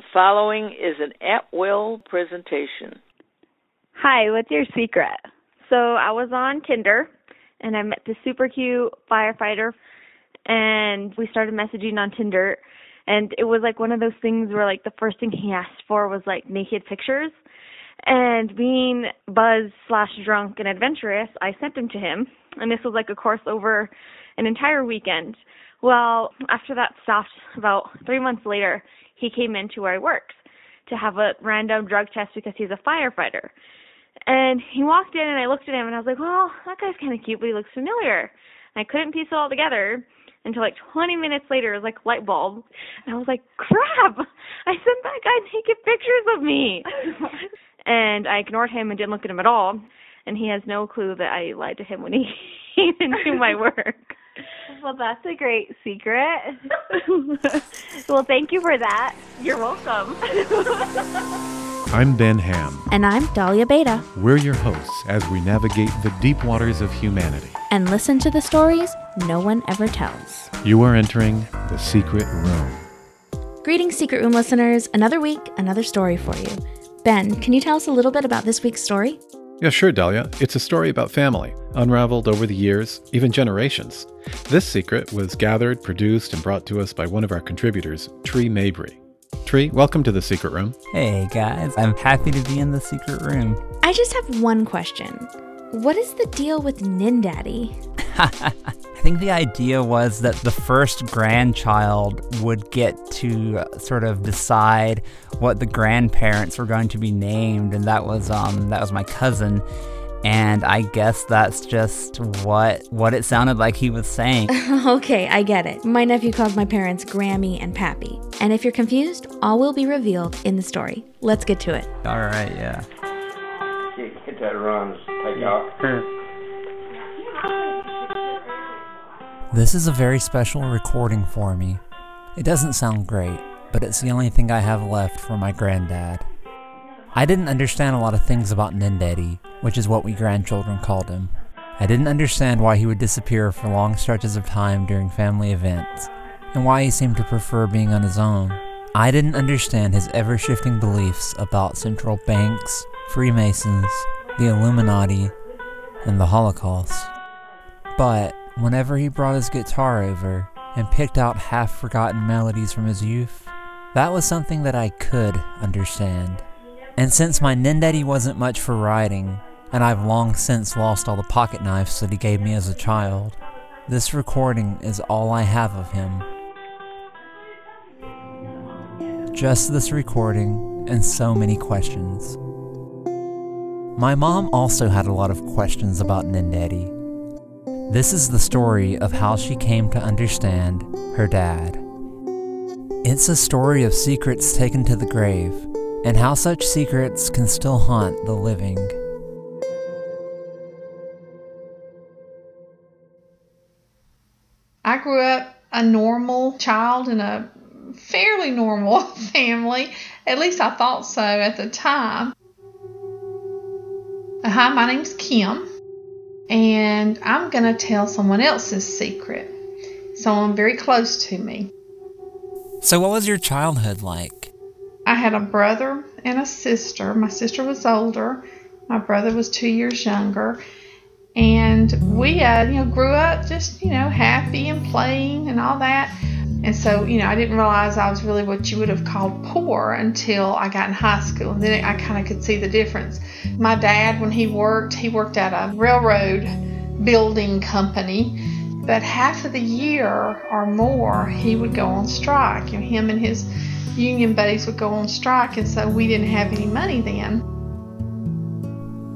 The following is an at will presentation. Hi, what's your secret? So I was on Tinder and I met this super cute firefighter and we started messaging on Tinder and it was like one of those things where like the first thing he asked for was like naked pictures and being buzzed slash drunk and adventurous i sent them to him and this was like a course over an entire weekend well after that stopped about three months later he came into where i worked to have a random drug test because he's a firefighter and he walked in and i looked at him and i was like well that guy's kind of cute but he looks familiar and i couldn't piece it all together until like 20 minutes later, it was like light bulb. And I was like, crap! I sent that guy naked pictures of me. and I ignored him and didn't look at him at all. And he has no clue that I lied to him when he came into my work. Well, that's a great secret. well, thank you for that. You're welcome. I'm Ben Ham. And I'm Dahlia Beta. We're your hosts as we navigate the deep waters of humanity and listen to the stories no one ever tells. You are entering the secret room. Greetings, Secret Room listeners. Another week, another story for you. Ben, can you tell us a little bit about this week's story? Yeah, sure, Dahlia. It's a story about family, unraveled over the years, even generations. This secret was gathered, produced, and brought to us by one of our contributors, Tree Mabry. Tree, welcome to the secret room. Hey, guys. I'm happy to be in the secret room. I just have one question. What is the deal with Nindaddy? I think the idea was that the first grandchild would get to sort of decide what the grandparents were going to be named, and that was um that was my cousin. And I guess that's just what what it sounded like he was saying. okay, I get it. My nephew called my parents Grammy and Pappy. And if you're confused, all will be revealed in the story. Let's get to it. All right, yeah. Hit that run, take off. This is a very special recording for me. It doesn't sound great, but it's the only thing I have left for my granddad. I didn't understand a lot of things about Nindaddy, which is what we grandchildren called him. I didn't understand why he would disappear for long stretches of time during family events, and why he seemed to prefer being on his own. I didn't understand his ever shifting beliefs about central banks, Freemasons, the Illuminati, and the Holocaust. But whenever he brought his guitar over and picked out half forgotten melodies from his youth, that was something that I could understand. And since my Nindaddy wasn't much for writing, and I've long since lost all the pocket knives that he gave me as a child, this recording is all I have of him. Just this recording and so many questions. My mom also had a lot of questions about Nindaddy, this is the story of how she came to understand her dad. It's a story of secrets taken to the grave, and how such secrets can still haunt the living. I grew up a normal child in a fairly normal family. At least I thought so at the time. Hi, my name's Kim and I'm going to tell someone else's secret. Someone very close to me. So, what was your childhood like? I had a brother and a sister. My sister was older, my brother was two years younger. And we, uh, you know, grew up just, you know, happy and playing and all that. And so, you know, I didn't realize I was really what you would have called poor until I got in high school. And then I kind of could see the difference. My dad, when he worked, he worked at a railroad building company. But half of the year or more, he would go on strike. You know, him and his union buddies would go on strike. And so we didn't have any money then.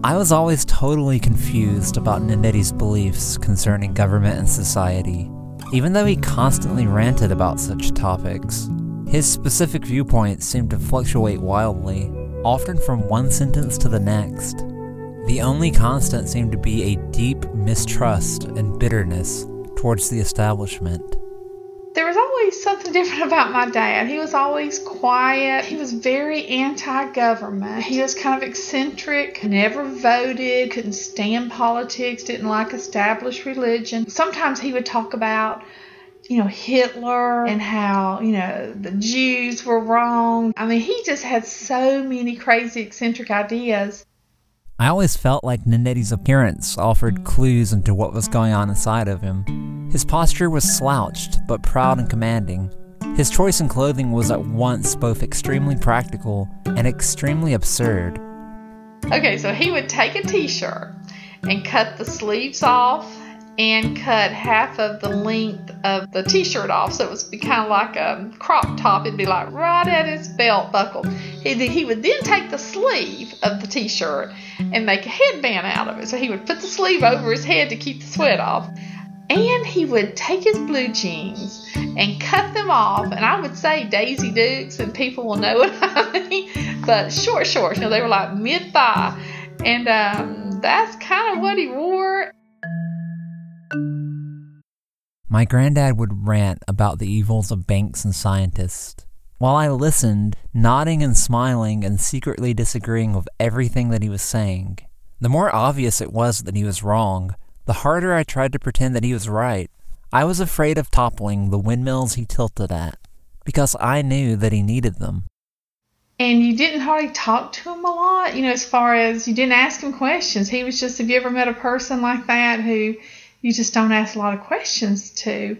I was always totally confused about Nindaddy's beliefs concerning government and society. Even though he constantly ranted about such topics, his specific viewpoints seemed to fluctuate wildly, often from one sentence to the next. The only constant seemed to be a deep mistrust and bitterness towards the establishment always something different about my dad. He was always quiet. He was very anti government. He was kind of eccentric, never voted, couldn't stand politics, didn't like established religion. Sometimes he would talk about you know, Hitler and how, you know, the Jews were wrong. I mean, he just had so many crazy, eccentric ideas. I always felt like Nindaddy's appearance offered clues into what was going on inside of him. His posture was slouched, but proud and commanding. His choice in clothing was at once both extremely practical and extremely absurd. Okay, so he would take a t shirt and cut the sleeves off and cut half of the length of the t-shirt off so it be kind of like a crop top it'd be like right at his belt buckle he, he would then take the sleeve of the t-shirt and make a headband out of it so he would put the sleeve over his head to keep the sweat off and he would take his blue jeans and cut them off. And i would say daisy dukes and people will know what i mean but short shorts. You know they were like mid-thigh and um, that's kind of what he wore. My granddad would rant about the evils of banks and scientists, while I listened, nodding and smiling and secretly disagreeing with everything that he was saying. The more obvious it was that he was wrong, the harder I tried to pretend that he was right. I was afraid of toppling the windmills he tilted at, because I knew that he needed them. And you didn't hardly talk to him a lot, you know, as far as you didn't ask him questions. He was just, have you ever met a person like that who you just don't ask a lot of questions to.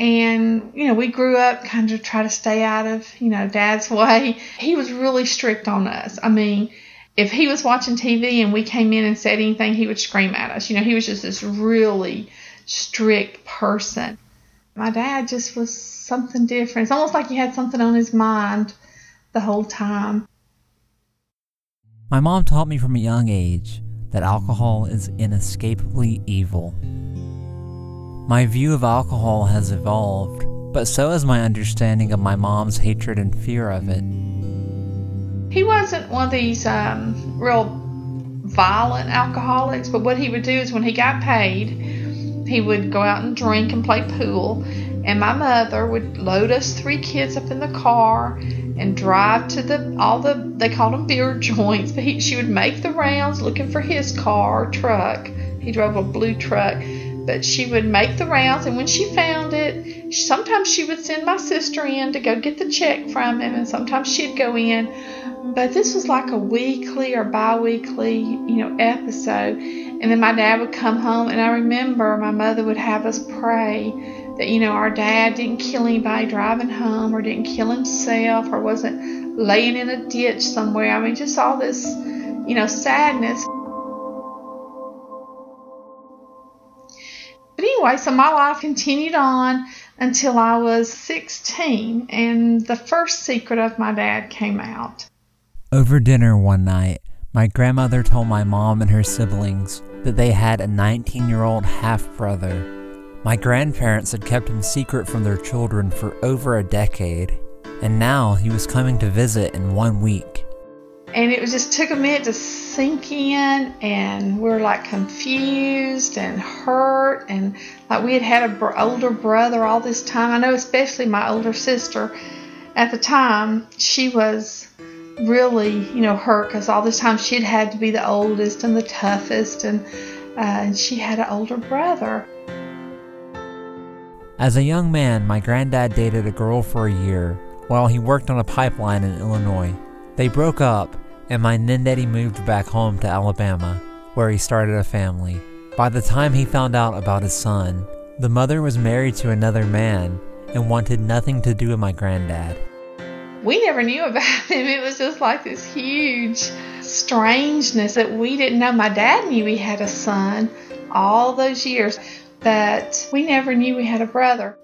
And, you know, we grew up kind of try to stay out of, you know, dad's way. He was really strict on us. I mean, if he was watching TV and we came in and said anything, he would scream at us. You know, he was just this really strict person. My dad just was something different. It's almost like he had something on his mind the whole time. My mom taught me from a young age that alcohol is inescapably evil. My view of alcohol has evolved, but so has my understanding of my mom's hatred and fear of it. He wasn't one of these um, real violent alcoholics, but what he would do is when he got paid, he would go out and drink and play pool. And my mother would load us three kids up in the car and drive to the all the they called them beer joints, but he, she would make the rounds looking for his car truck. He drove a blue truck, but she would make the rounds, and when she found it, sometimes she would send my sister in to go get the check from him, and sometimes she'd go in. But this was like a weekly or bi-weekly, you know, episode. And then my dad would come home, and I remember my mother would have us pray that you know our dad didn't kill anybody driving home or didn't kill himself or wasn't laying in a ditch somewhere i mean just all this you know sadness anyway so my life continued on until i was 16 and the first secret of my dad came out over dinner one night my grandmother told my mom and her siblings that they had a 19 year old half brother my grandparents had kept him secret from their children for over a decade, and now he was coming to visit in one week. And it just took a minute to sink in, and we are like confused and hurt, and like we had had an br- older brother all this time. I know, especially my older sister at the time, she was really, you know, hurt because all this time she'd had to be the oldest and the toughest, and, uh, and she had an older brother. As a young man, my granddad dated a girl for a year while he worked on a pipeline in Illinois. They broke up, and my Nindaddy moved back home to Alabama, where he started a family. By the time he found out about his son, the mother was married to another man and wanted nothing to do with my granddad. We never knew about him. It was just like this huge strangeness that we didn't know. My dad knew he had a son all those years that we never knew we had a brother.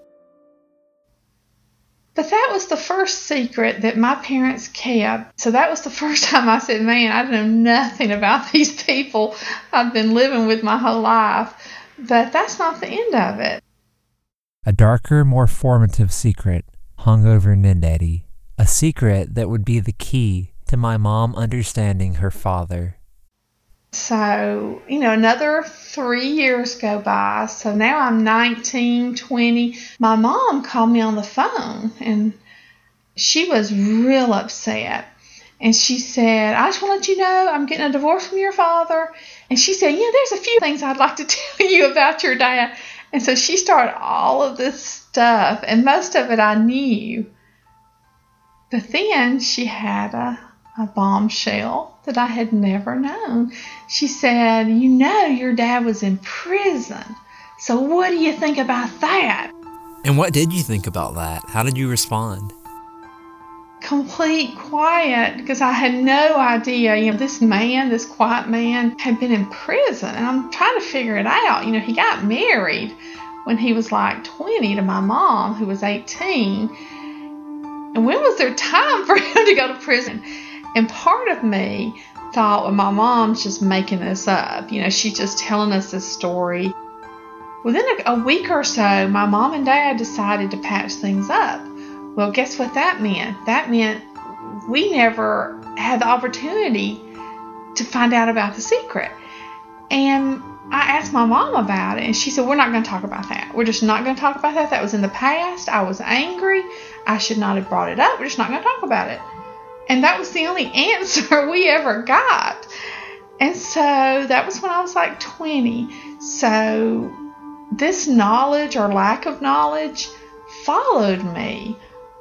But that was the first secret that my parents kept. So that was the first time I said, Man, I know nothing about these people I've been living with my whole life. But that's not the end of it. A darker, more formative secret hung over Nindaddy. A secret that would be the key to my mom understanding her father. So, you know, another three years go by. So now I'm 19, 20. My mom called me on the phone and she was real upset. And she said, I just want to let you know I'm getting a divorce from your father. And she said, Yeah, there's a few things I'd like to tell you about your dad. And so she started all of this stuff, and most of it I knew. But then she had a, a bombshell that I had never known. She said, You know, your dad was in prison. So what do you think about that? And what did you think about that? How did you respond? Complete quiet because I had no idea. You know, this man, this quiet man, had been in prison, and I'm trying to figure it out. You know, he got married when he was like 20 to my mom, who was 18. And when was there time for him to go to prison? And part of me thought, well, my mom's just making this up. You know, she's just telling us this story. Within a, a week or so, my mom and dad decided to patch things up. Well, guess what that meant? That meant we never had the opportunity to find out about the secret. And I asked my mom about it, and she said, We're not going to talk about that. We're just not going to talk about that. That was in the past. I was angry. I should not have brought it up. We're just not going to talk about it. And that was the only answer we ever got. And so that was when I was like 20. So this knowledge or lack of knowledge followed me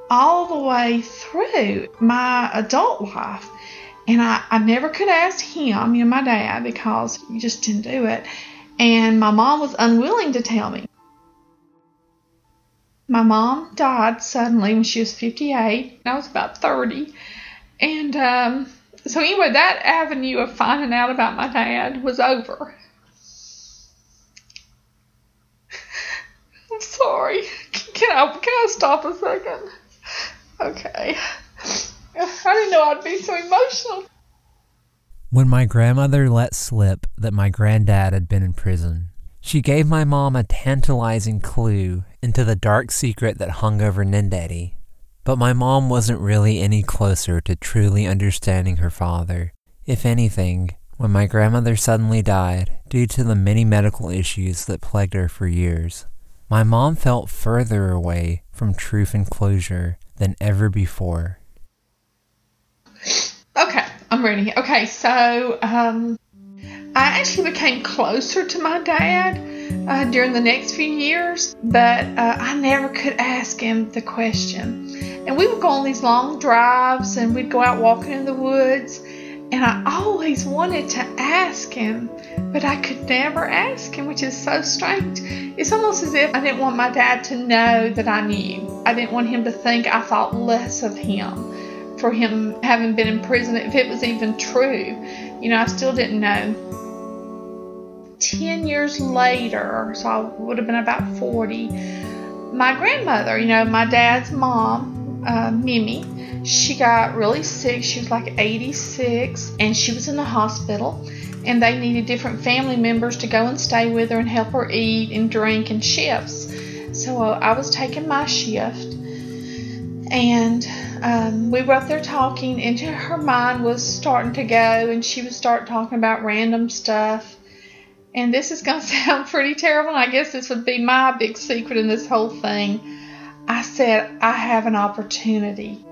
all the way through my adult life. And I, I never could ask him, you know, my dad, because he just didn't do it. And my mom was unwilling to tell me. My mom died suddenly when she was 58. I was about 30. And um, so, anyway, that avenue of finding out about my dad was over. I'm sorry. Can I, can I stop a second? Okay. I didn't know I'd be so emotional. When my grandmother let slip that my granddad had been in prison, she gave my mom a tantalizing clue into the dark secret that hung over Nindaddy. But my mom wasn't really any closer to truly understanding her father. If anything, when my grandmother suddenly died due to the many medical issues that plagued her for years, my mom felt further away from truth and closure than ever before. Okay, I'm ready. Okay, so um, I actually became closer to my dad uh, during the next few years, but uh, I never could ask him the question. And we would go on these long drives and we'd go out walking in the woods. And I always wanted to ask him, but I could never ask him, which is so strange. It's almost as if I didn't want my dad to know that I knew. I didn't want him to think I thought less of him for him having been in prison, if it was even true. You know, I still didn't know. 10 years later, so I would have been about 40, my grandmother, you know, my dad's mom, uh, Mimi, she got really sick. She was like 86 and she was in the hospital and they needed different family members to go and stay with her and help her eat and drink and shifts. So uh, I was taking my shift and um, we were up there talking and her mind was starting to go and she would start talking about random stuff and this is going to sound pretty terrible, I guess this would be my big secret in this whole thing. I said, I have an opportunity.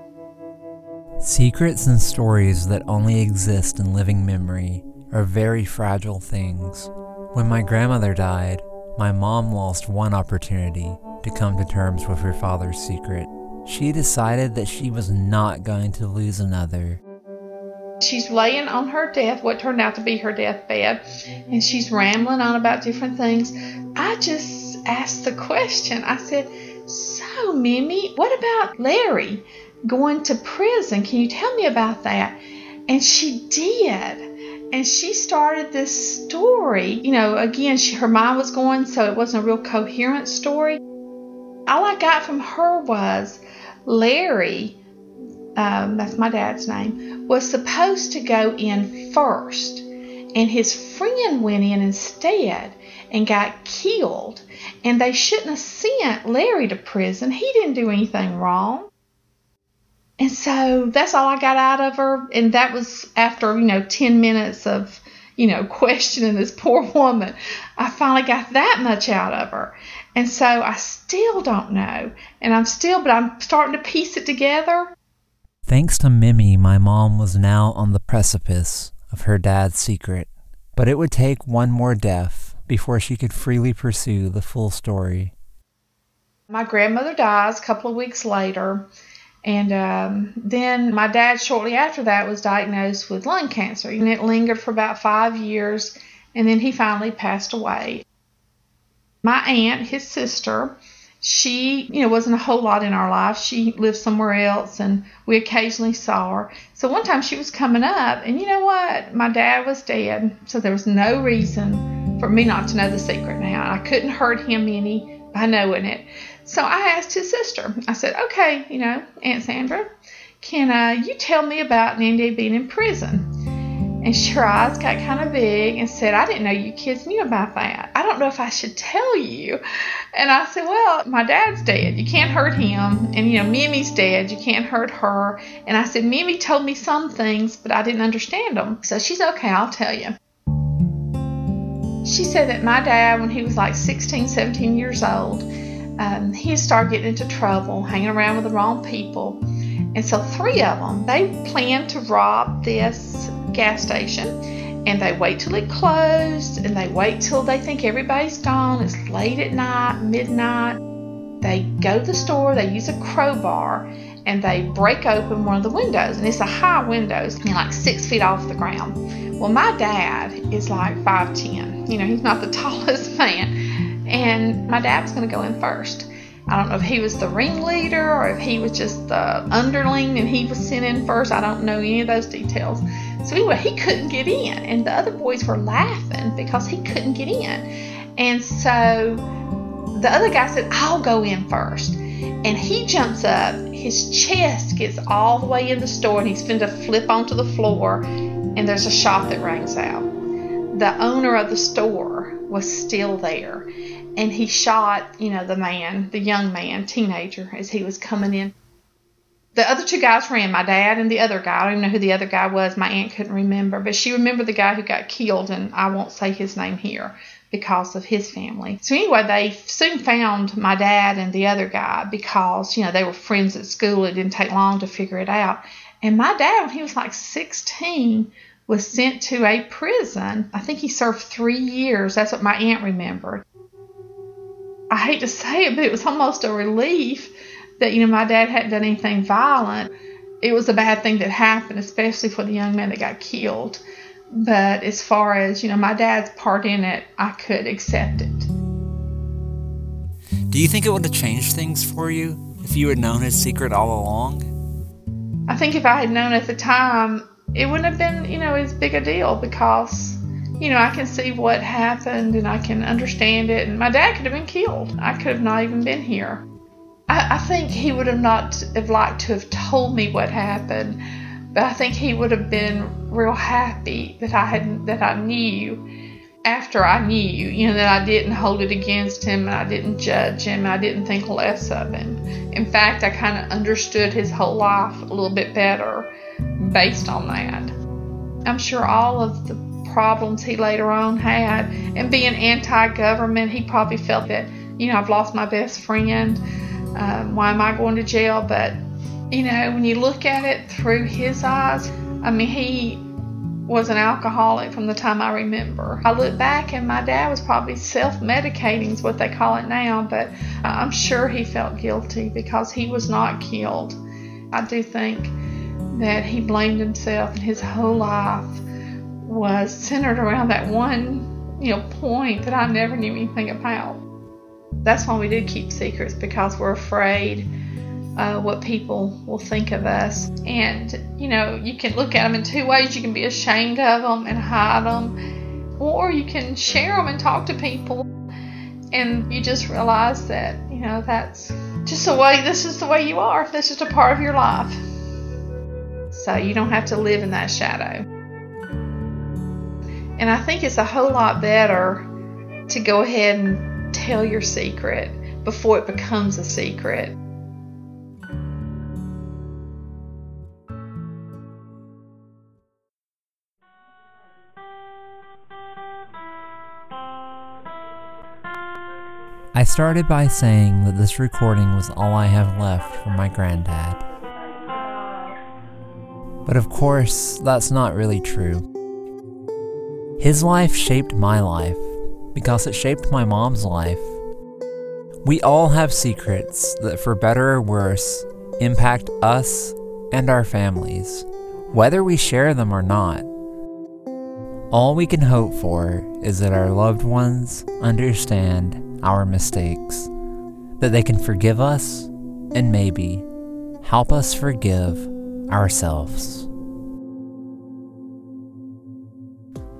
Secrets and stories that only exist in living memory are very fragile things. When my grandmother died, my mom lost one opportunity to come to terms with her father's secret. She decided that she was not going to lose another She's laying on her death, what turned out to be her deathbed, and she's rambling on about different things. I just asked the question. I said, So, Mimi, what about Larry going to prison? Can you tell me about that? And she did. And she started this story. You know, again, she, her mind was going, so it wasn't a real coherent story. All I got from her was Larry um, that's my dad's name, was supposed to go in first. And his friend went in instead and got killed. And they shouldn't have sent Larry to prison. He didn't do anything wrong. And so that's all I got out of her. And that was after, you know, 10 minutes of, you know, questioning this poor woman. I finally got that much out of her. And so I still don't know. And I'm still, but I'm starting to piece it together. Thanks to Mimi, my mom was now on the precipice of her dad's secret. But it would take one more death before she could freely pursue the full story. My grandmother dies a couple of weeks later, and um, then my dad, shortly after that, was diagnosed with lung cancer, and it lingered for about five years, and then he finally passed away. My aunt, his sister, she, you know, wasn't a whole lot in our life. She lived somewhere else, and we occasionally saw her. So one time she was coming up, and you know what? My dad was dead, so there was no reason for me not to know the secret now. I couldn't hurt him any by knowing it. So I asked his sister. I said, "Okay, you know, Aunt Sandra, can uh, you tell me about Nende being in prison?" And her eyes got kind of big and said, I didn't know you kids knew about that. I don't know if I should tell you. And I said, Well, my dad's dead. You can't hurt him. And, you know, Mimi's dead. You can't hurt her. And I said, Mimi told me some things, but I didn't understand them. So she's okay, I'll tell you. She said that my dad, when he was like 16, 17 years old, um, he started getting into trouble, hanging around with the wrong people. And so, three of them, they planned to rob this gas station and they wait till it closed and they wait till they think everybody's gone. It's late at night, midnight. They go to the store, they use a crowbar, and they break open one of the windows. And it's a high window, know, like six feet off the ground. Well, my dad is like 5'10. You know, he's not the tallest man. And my dad was going to go in first. I don't know if he was the ringleader or if he was just the underling and he was sent in first. I don't know any of those details. So anyway, he couldn't get in, and the other boys were laughing because he couldn't get in. And so the other guy said, I'll go in first. And he jumps up, his chest gets all the way in the store, and he's going to flip onto the floor, and there's a shot that rings out. The owner of the store was still there, and he shot, you know, the man, the young man, teenager, as he was coming in the other two guys ran, my dad and the other guy. I don't even know who the other guy was. My aunt couldn't remember, but she remembered the guy who got killed, and I won't say his name here because of his family. So anyway, they soon found my dad and the other guy because, you know, they were friends at school. It didn't take long to figure it out. And my dad, when he was like 16, was sent to a prison. I think he served three years. That's what my aunt remembered. I hate to say it, but it was almost a relief that, you know, my dad hadn't done anything violent. It was a bad thing that happened, especially for the young man that got killed. But as far as, you know, my dad's part in it, I could accept it. Do you think it would have changed things for you if you had known his secret all along? I think if I had known at the time, it wouldn't have been, you know, as big a deal because, you know, I can see what happened and I can understand it. And my dad could have been killed. I could have not even been here. I, I think he would have not have liked to have told me what happened, but I think he would have been real happy that I had that I knew after I knew, you know, that I didn't hold it against him and I didn't judge him. And I didn't think less of him. In fact, I kind of understood his whole life a little bit better based on that. I'm sure all of the problems he later on had, and being anti government, he probably felt that, you know, I've lost my best friend. Um, why am I going to jail? But, you know, when you look at it through his eyes, I mean, he was an alcoholic from the time I remember. I look back and my dad was probably self medicating, is what they call it now, but I'm sure he felt guilty because he was not killed. I do think that he blamed himself and his whole life was centered around that one, you know, point that I never knew anything about. That's why we do keep secrets because we're afraid uh, what people will think of us. And, you know, you can look at them in two ways. You can be ashamed of them and hide them, or you can share them and talk to people. And you just realize that, you know, that's just the way, this is the way you are. This is a part of your life. So you don't have to live in that shadow. And I think it's a whole lot better to go ahead and tell your secret before it becomes a secret. I started by saying that this recording was all I have left from my granddad. But of course, that's not really true. His life shaped my life, because it shaped my mom's life. We all have secrets that, for better or worse, impact us and our families, whether we share them or not. All we can hope for is that our loved ones understand our mistakes, that they can forgive us, and maybe help us forgive ourselves.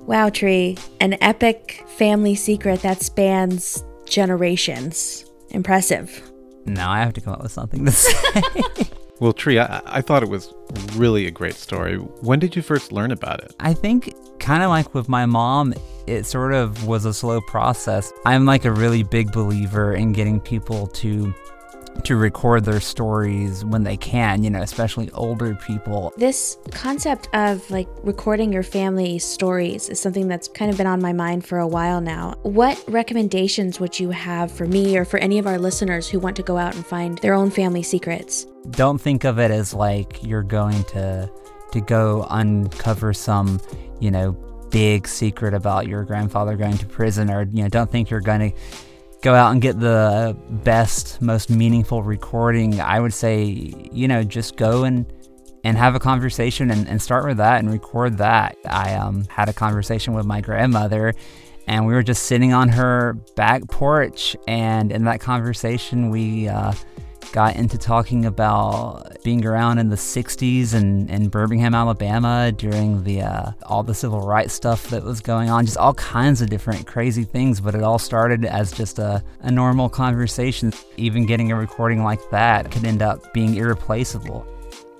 Wow, Tree, an epic family secret that spans generations. Impressive. Now I have to come up with something to say. Well, Tree, I, I thought it was really a great story. When did you first learn about it? I think, kind of like with my mom, it sort of was a slow process. I'm like a really big believer in getting people to to record their stories when they can, you know, especially older people. This concept of like recording your family stories is something that's kind of been on my mind for a while now. What recommendations would you have for me or for any of our listeners who want to go out and find their own family secrets? Don't think of it as like you're going to to go uncover some, you know, big secret about your grandfather going to prison or you know, don't think you're going to go out and get the best, most meaningful recording, I would say, you know, just go and and have a conversation and, and start with that and record that. I um, had a conversation with my grandmother and we were just sitting on her back porch and in that conversation we uh, got into talking about being around in the 60s and in Birmingham, Alabama during the uh, all the civil rights stuff that was going on, just all kinds of different crazy things. But it all started as just a, a normal conversation. Even getting a recording like that could end up being irreplaceable.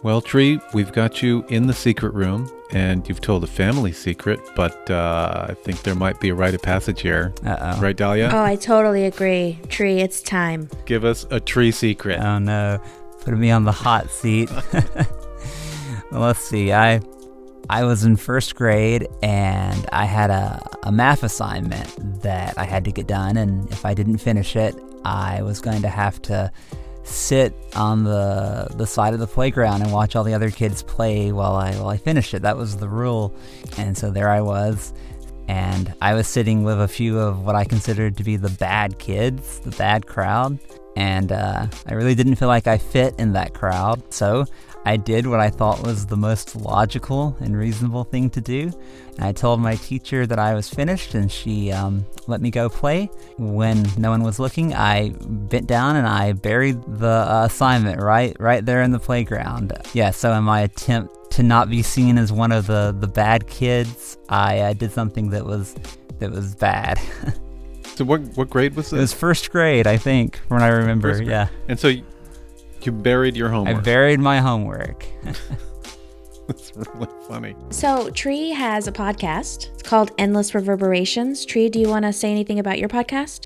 Well, Tree, we've got you in the secret room, and you've told a family secret, but uh, I think there might be a rite of passage here. Uh-oh. Right, Dahlia? Oh, I totally agree. Tree, it's time. Give us a tree secret. Oh no, putting me on the hot seat. well, let's see. I I was in first grade and I had a, a math assignment that I had to get done, and if I didn't finish it, I was going to have to sit on the the side of the playground and watch all the other kids play while I while I finished it. That was the rule. And so there I was. And I was sitting with a few of what I considered to be the bad kids, the bad crowd. And uh, I really didn't feel like I fit in that crowd. So I did what I thought was the most logical and reasonable thing to do. And I told my teacher that I was finished and she um, let me go play. When no one was looking, I bent down and I buried the uh, assignment right right there in the playground. Yeah, so in my attempt to not be seen as one of the, the bad kids, I uh, did something that was that was bad. so what what grade was this? It was first grade, I think, when I remember. Yeah. And so you buried your homework. I buried my homework. That's really funny. So, Tree has a podcast. It's called Endless Reverberations. Tree, do you want to say anything about your podcast?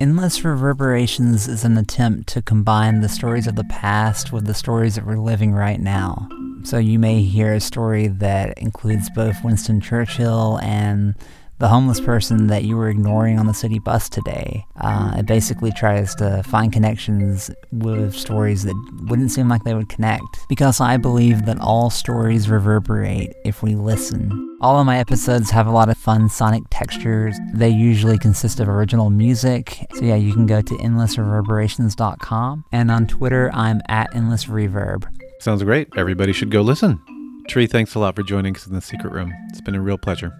Endless Reverberations is an attempt to combine the stories of the past with the stories that we're living right now. So, you may hear a story that includes both Winston Churchill and the homeless person that you were ignoring on the city bus today. Uh, it basically tries to find connections with stories that wouldn't seem like they would connect. Because I believe that all stories reverberate if we listen. All of my episodes have a lot of fun sonic textures. They usually consist of original music. So, yeah, you can go to endlessreverberations.com. And on Twitter, I'm at endlessreverb. Sounds great. Everybody should go listen. Tree, thanks a lot for joining us in the secret room. It's been a real pleasure.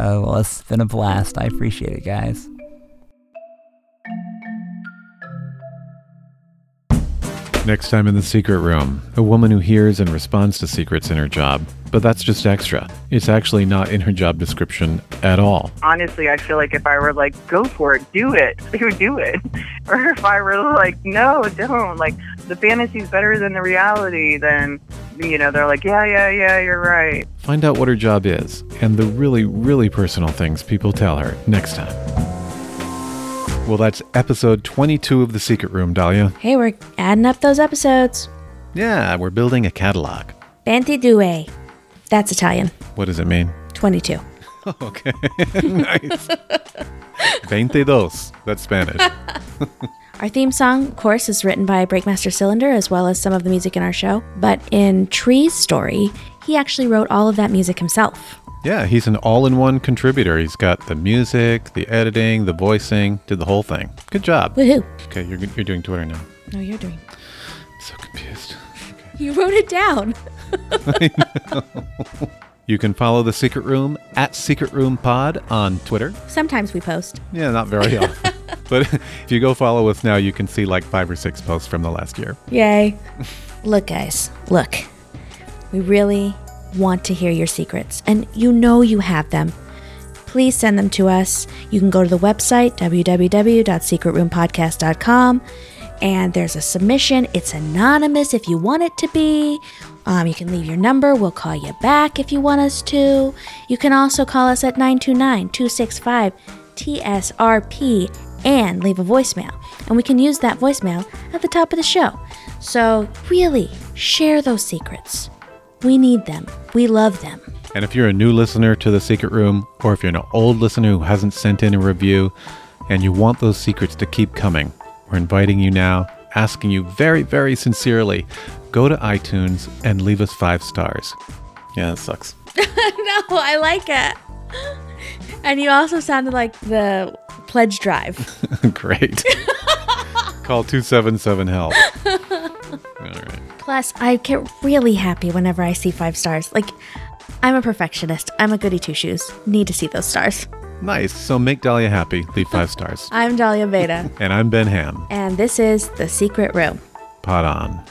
Oh, well, it's been a blast. I appreciate it, guys. Next time in the secret room, a woman who hears and responds to secrets in her job. But that's just extra. It's actually not in her job description at all. Honestly, I feel like if I were like, go for it, do it, they would do it. Or if I were like, no, don't, like, the fantasy's better than the reality, then, you know, they're like, yeah, yeah, yeah, you're right. Find out what her job is and the really, really personal things people tell her next time. Well, that's episode 22 of The Secret Room, Dahlia. Hey, we're adding up those episodes. Yeah, we're building a catalog. Ventidue. That's Italian. What does it mean? 22. okay. nice. Veintidos. That's Spanish. Our theme song, of course, is written by Breakmaster Cylinder as well as some of the music in our show. But in Tree's story, he actually wrote all of that music himself. Yeah, he's an all in one contributor. He's got the music, the editing, the voicing, did the whole thing. Good job. Woohoo. Okay, you're, you're doing Twitter now. No, you're doing. I'm so confused. You wrote it down. You can follow The Secret Room at Secret Room Pod on Twitter. Sometimes we post. Yeah, not very often. but if you go follow us now, you can see like five or six posts from the last year. Yay. look, guys, look. We really want to hear your secrets, and you know you have them. Please send them to us. You can go to the website, www.secretroompodcast.com, and there's a submission. It's anonymous if you want it to be. Um, you can leave your number. We'll call you back if you want us to. You can also call us at 929 265 TSRP and leave a voicemail. And we can use that voicemail at the top of the show. So, really, share those secrets. We need them. We love them. And if you're a new listener to The Secret Room, or if you're an old listener who hasn't sent in a review, and you want those secrets to keep coming, we're inviting you now, asking you very, very sincerely go to iTunes and leave us five stars. Yeah, that sucks. no, I like it. And you also sounded like the pledge drive. Great. Call 277 help. All right. Plus, I get really happy whenever I see five stars. Like, I'm a perfectionist. I'm a goody two shoes. Need to see those stars. Nice. So make Dahlia happy. Leave five stars. I'm Dahlia Beta, And I'm Ben Ham. and this is The Secret Room. Pot on.